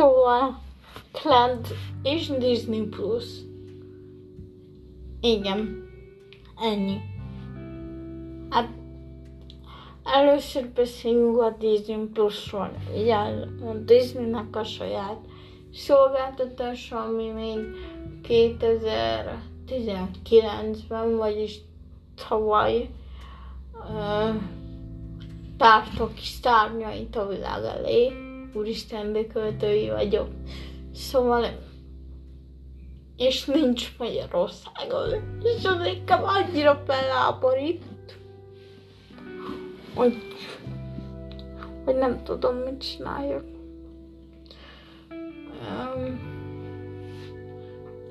Szóval Cled és Disney Plus. Igen. Ennyi. Hát először beszéljünk a Disney Plus-ról. Ugye a Disneynek a saját szolgáltatása, ami még 2019-ben, vagyis tavaly uh, tárta ki szárnyait a világ elé. Úristen, de költői vagyok. Szóval és nincs Magyarországon. És az nekem annyira feláborít, hogy, hogy nem tudom, mit csináljak. Um,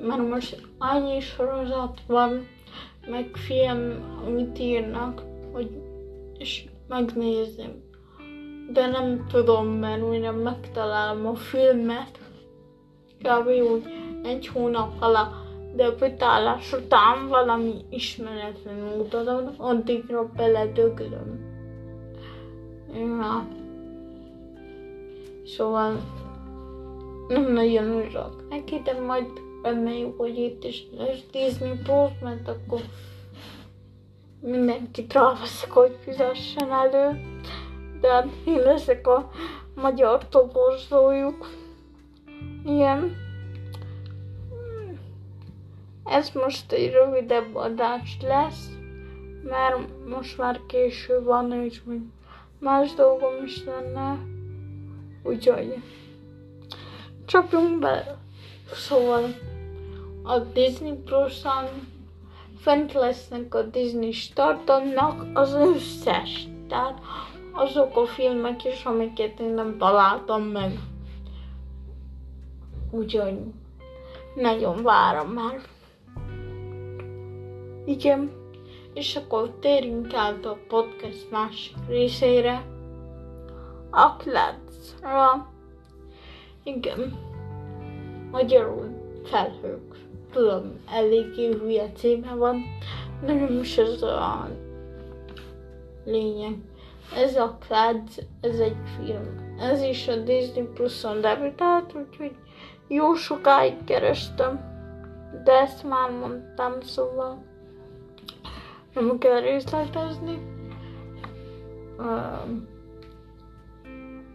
mert most annyi sorozat van, meg film, amit írnak, hogy és megnézem. De nem tudom, mert mire megtalálom a filmet, kb. úgy egy hónap alatt, de a betálás után valami ismeretlen mutatom, addigra beledöglöm. Ja. Szóval nem nagyon írok neki, de majd reméljük, hogy itt is lesz Disney Plus, mert akkor mindenkit ráveszek, hogy fizessen elő. De én leszek a magyar toborzójuk. Igen. Ez most egy rövidebb adás lesz, mert most már késő van, és még más dolgom is lenne. Úgyhogy csapjunk be. Szóval a Disney Plus-on fent lesznek a Disney startonnak az összes. Tehát azok a filmek is, amiket én nem találtam meg. Úgyhogy nagyon várom már. Igen. És akkor térjünk át a podcast másik részére. A klácra. Igen. Magyarul felhők. Tudom, eléggé hülye címe van, de nem is ez a lényeg. Ez a Cloud, ez egy film. Ez is a Disney Plus-on debütált, úgyhogy jó sokáig kerestem. De ezt már mondtam, szóval nem kell részletezni. Um,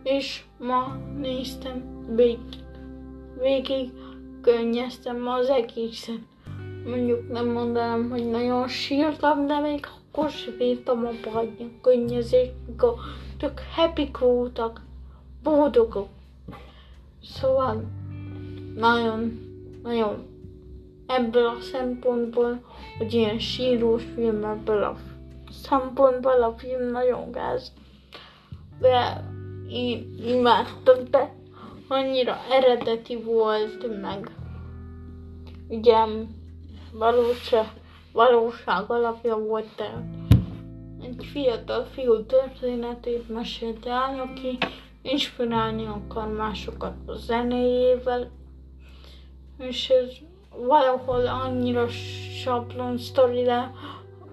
és ma néztem végig, végig könnyeztem az egészet. Mondjuk nem mondanám, hogy nagyon sírtam, de még bírtam a könnyezést, mikor tök happy voltak, boldogok. Szóval nagyon, nagyon ebből a szempontból, hogy ilyen sírós film ebből a szempontból a film nagyon gáz. De én imádtam, de annyira eredeti volt, meg ugye valóság, valóság alapja volt, tehát egy fiatal fiú történetét mesélte el, aki inspirálni akar másokat a zenéjével, és ez valahol annyira sablon sztori, de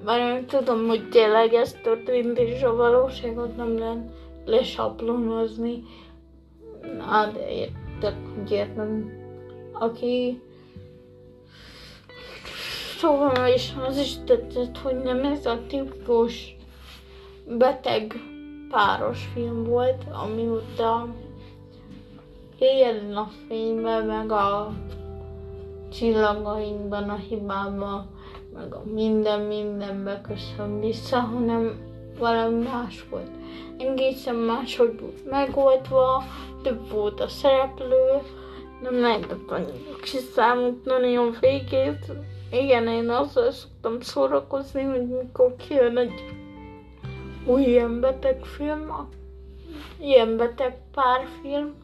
már én tudom, hogy tényleg ez történt, és a valóságot nem lehet lesablonozni. De értek, hogy értem. Aki Szóval is az is tetszett, hogy nem ez a tipikus beteg páros film volt, ami a éjjel napfényben, meg a csillagainkban, a hibában, meg a minden mindenbe köszön vissza, hanem valami más volt. Egészen más, hogy megoldva, több volt a szereplő, nem lehetett annyira kiszámítani a végét. Igen, én azzal szoktam szórakozni, hogy mikor kijön egy új ilyen beteg film, ilyen beteg párfilm,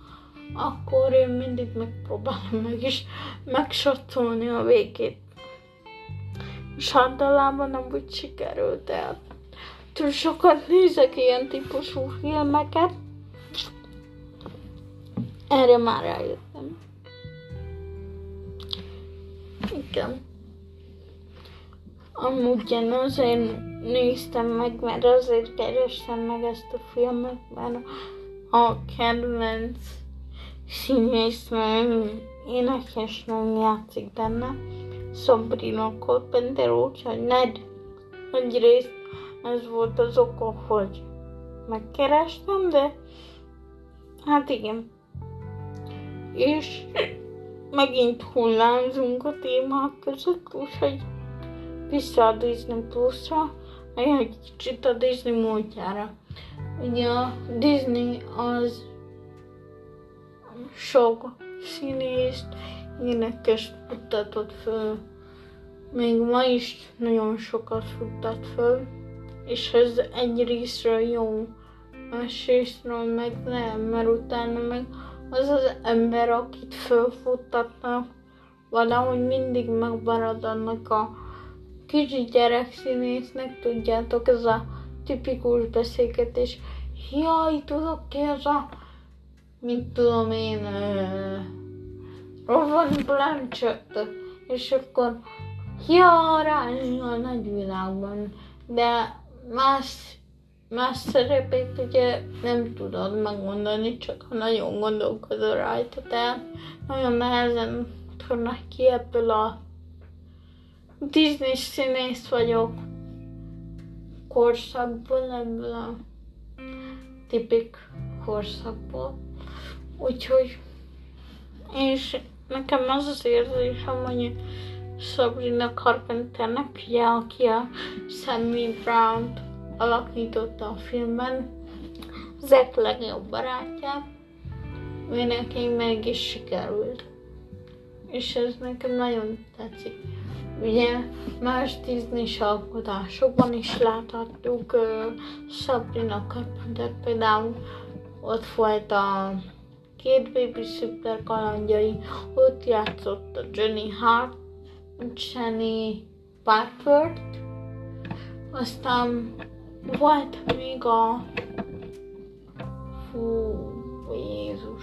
akkor én mindig megpróbálom meg is megsatolni a végét. És általában nem úgy sikerült, de túl sokat nézek ilyen típusú filmeket. Erre már rájöttem. Igen. Amúgy én azért néztem meg, mert azért kerestem meg ezt a filmet, mert a kedvenc színésznő, énekesnő játszik benne, Sabrina Carpenter, úgyhogy Ned egyrészt ez volt az oka, hogy megkerestem, de hát igen. És megint hullámzunk a témák között, úgyhogy vissza a Disney Plus-ra, egy kicsit a Disney múltjára. Ugye a Disney az sok színészt, énekes futtatott föl. Még ma is nagyon sokat futtat föl, és ez egy részről jó, más részről meg nem, mert utána meg az az ember, akit fölfuttatnak, valahogy mindig megmarad annak a kicsi gyerekszínésznek, tudjátok, ez a tipikus beszélgetés. Jaj, tudok ki az a, mit tudom én, uh, Blanchett, és akkor ja, rá a nagyvilágban, de más, más szerepét ugye nem tudod megmondani, csak ha nagyon gondolkodol rajta, tehát nagyon nehezen tudnak ki ebből a Disney színész vagyok korszakból, ebből a tipik korszakból. Úgyhogy, és nekem az az érzésem, hogy Sabrina Carpenternek, ugye, aki a Sammy brown alakította a filmben, Zack legjobb barátját, ő meg is sikerült. És ez nekem nagyon tetszik. Ugye más Disney alkotásokban is láthatjuk uh, Sabrina Carpenter például ott volt a két baby szuper kalandjai, ott játszott a Jenny Hart, Jenny Parford, aztán volt még a Fú, Jézus.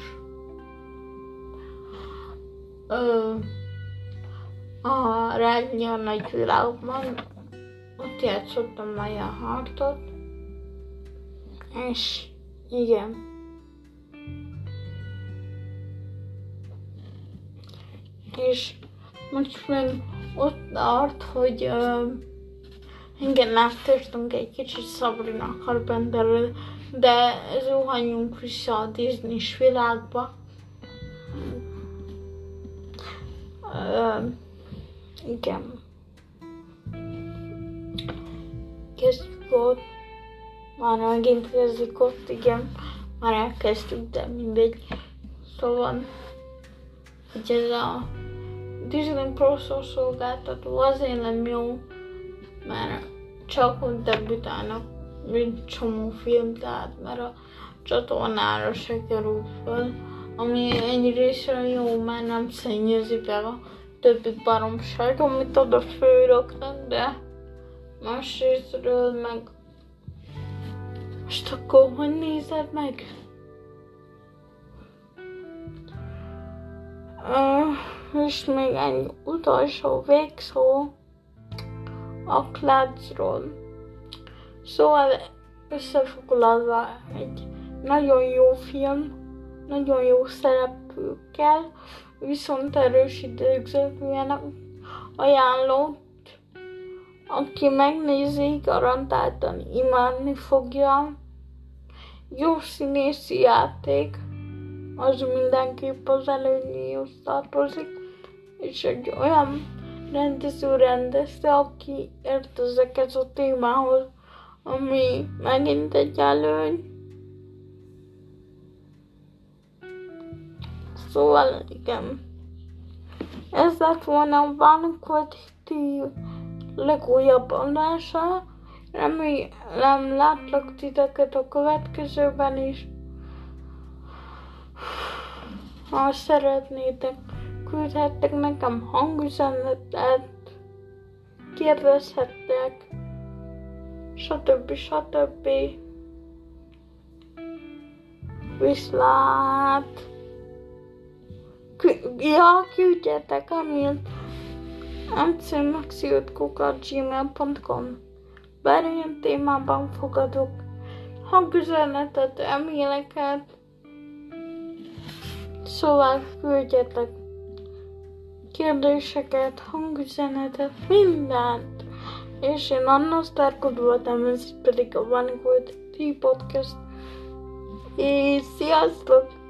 Ö, a a nagy világban ott játszottam Maya Hartot, és igen. És most meg ott tart, hogy uh, igen, áttértünk egy kicsit Sabrina Carpenterről, de zuhanjunk vissza a disney világba. Uh, igen. Kezdjük ott. Már megint kezdjük ott, igen. Már elkezdtük, de mindegy. Szóval, hogy ez a Disney Pro szolgáltató azért nem jó, mert csak ott debütálnak mint csomó film, tehát mert a csatornára se kerül föl, ami egy részre jó, mert nem szennyezi be a többi baromság, amit oda főröknek, de másrésztről meg most akkor hogy nézed meg? Uh, és még egy utolsó végszó a klácról. Szóval összefoglalva egy nagyon jó film, nagyon jó szereplőkkel, viszont erős időkzetűen ajánlott. Aki megnézi, garantáltan imádni fogja. Jó színészi játék, az mindenképp az előnyéhoz tartozik, és egy olyan rendező rendezte, aki ért ezeket a témához, ami megint egy előny. Szóval igen. Ez lett volna a Vankvatív legújabb adása. Remélem látlak titeket a következőben is. Ha szeretnétek, küldhettek nekem hangüzenetet, kérdezhettek, stb. stb. Viszlát! Ja, küldjetek amilt mcmaxiotkukat.gmail.com Bármilyen témában fogadok hangüzenetet, e-maileket, Szóval küldjetek kérdéseket, hangüzenetet, mindent. És én Anna Sztárkod voltam, ez pedig a Van Tea Podcast. És sziasztok!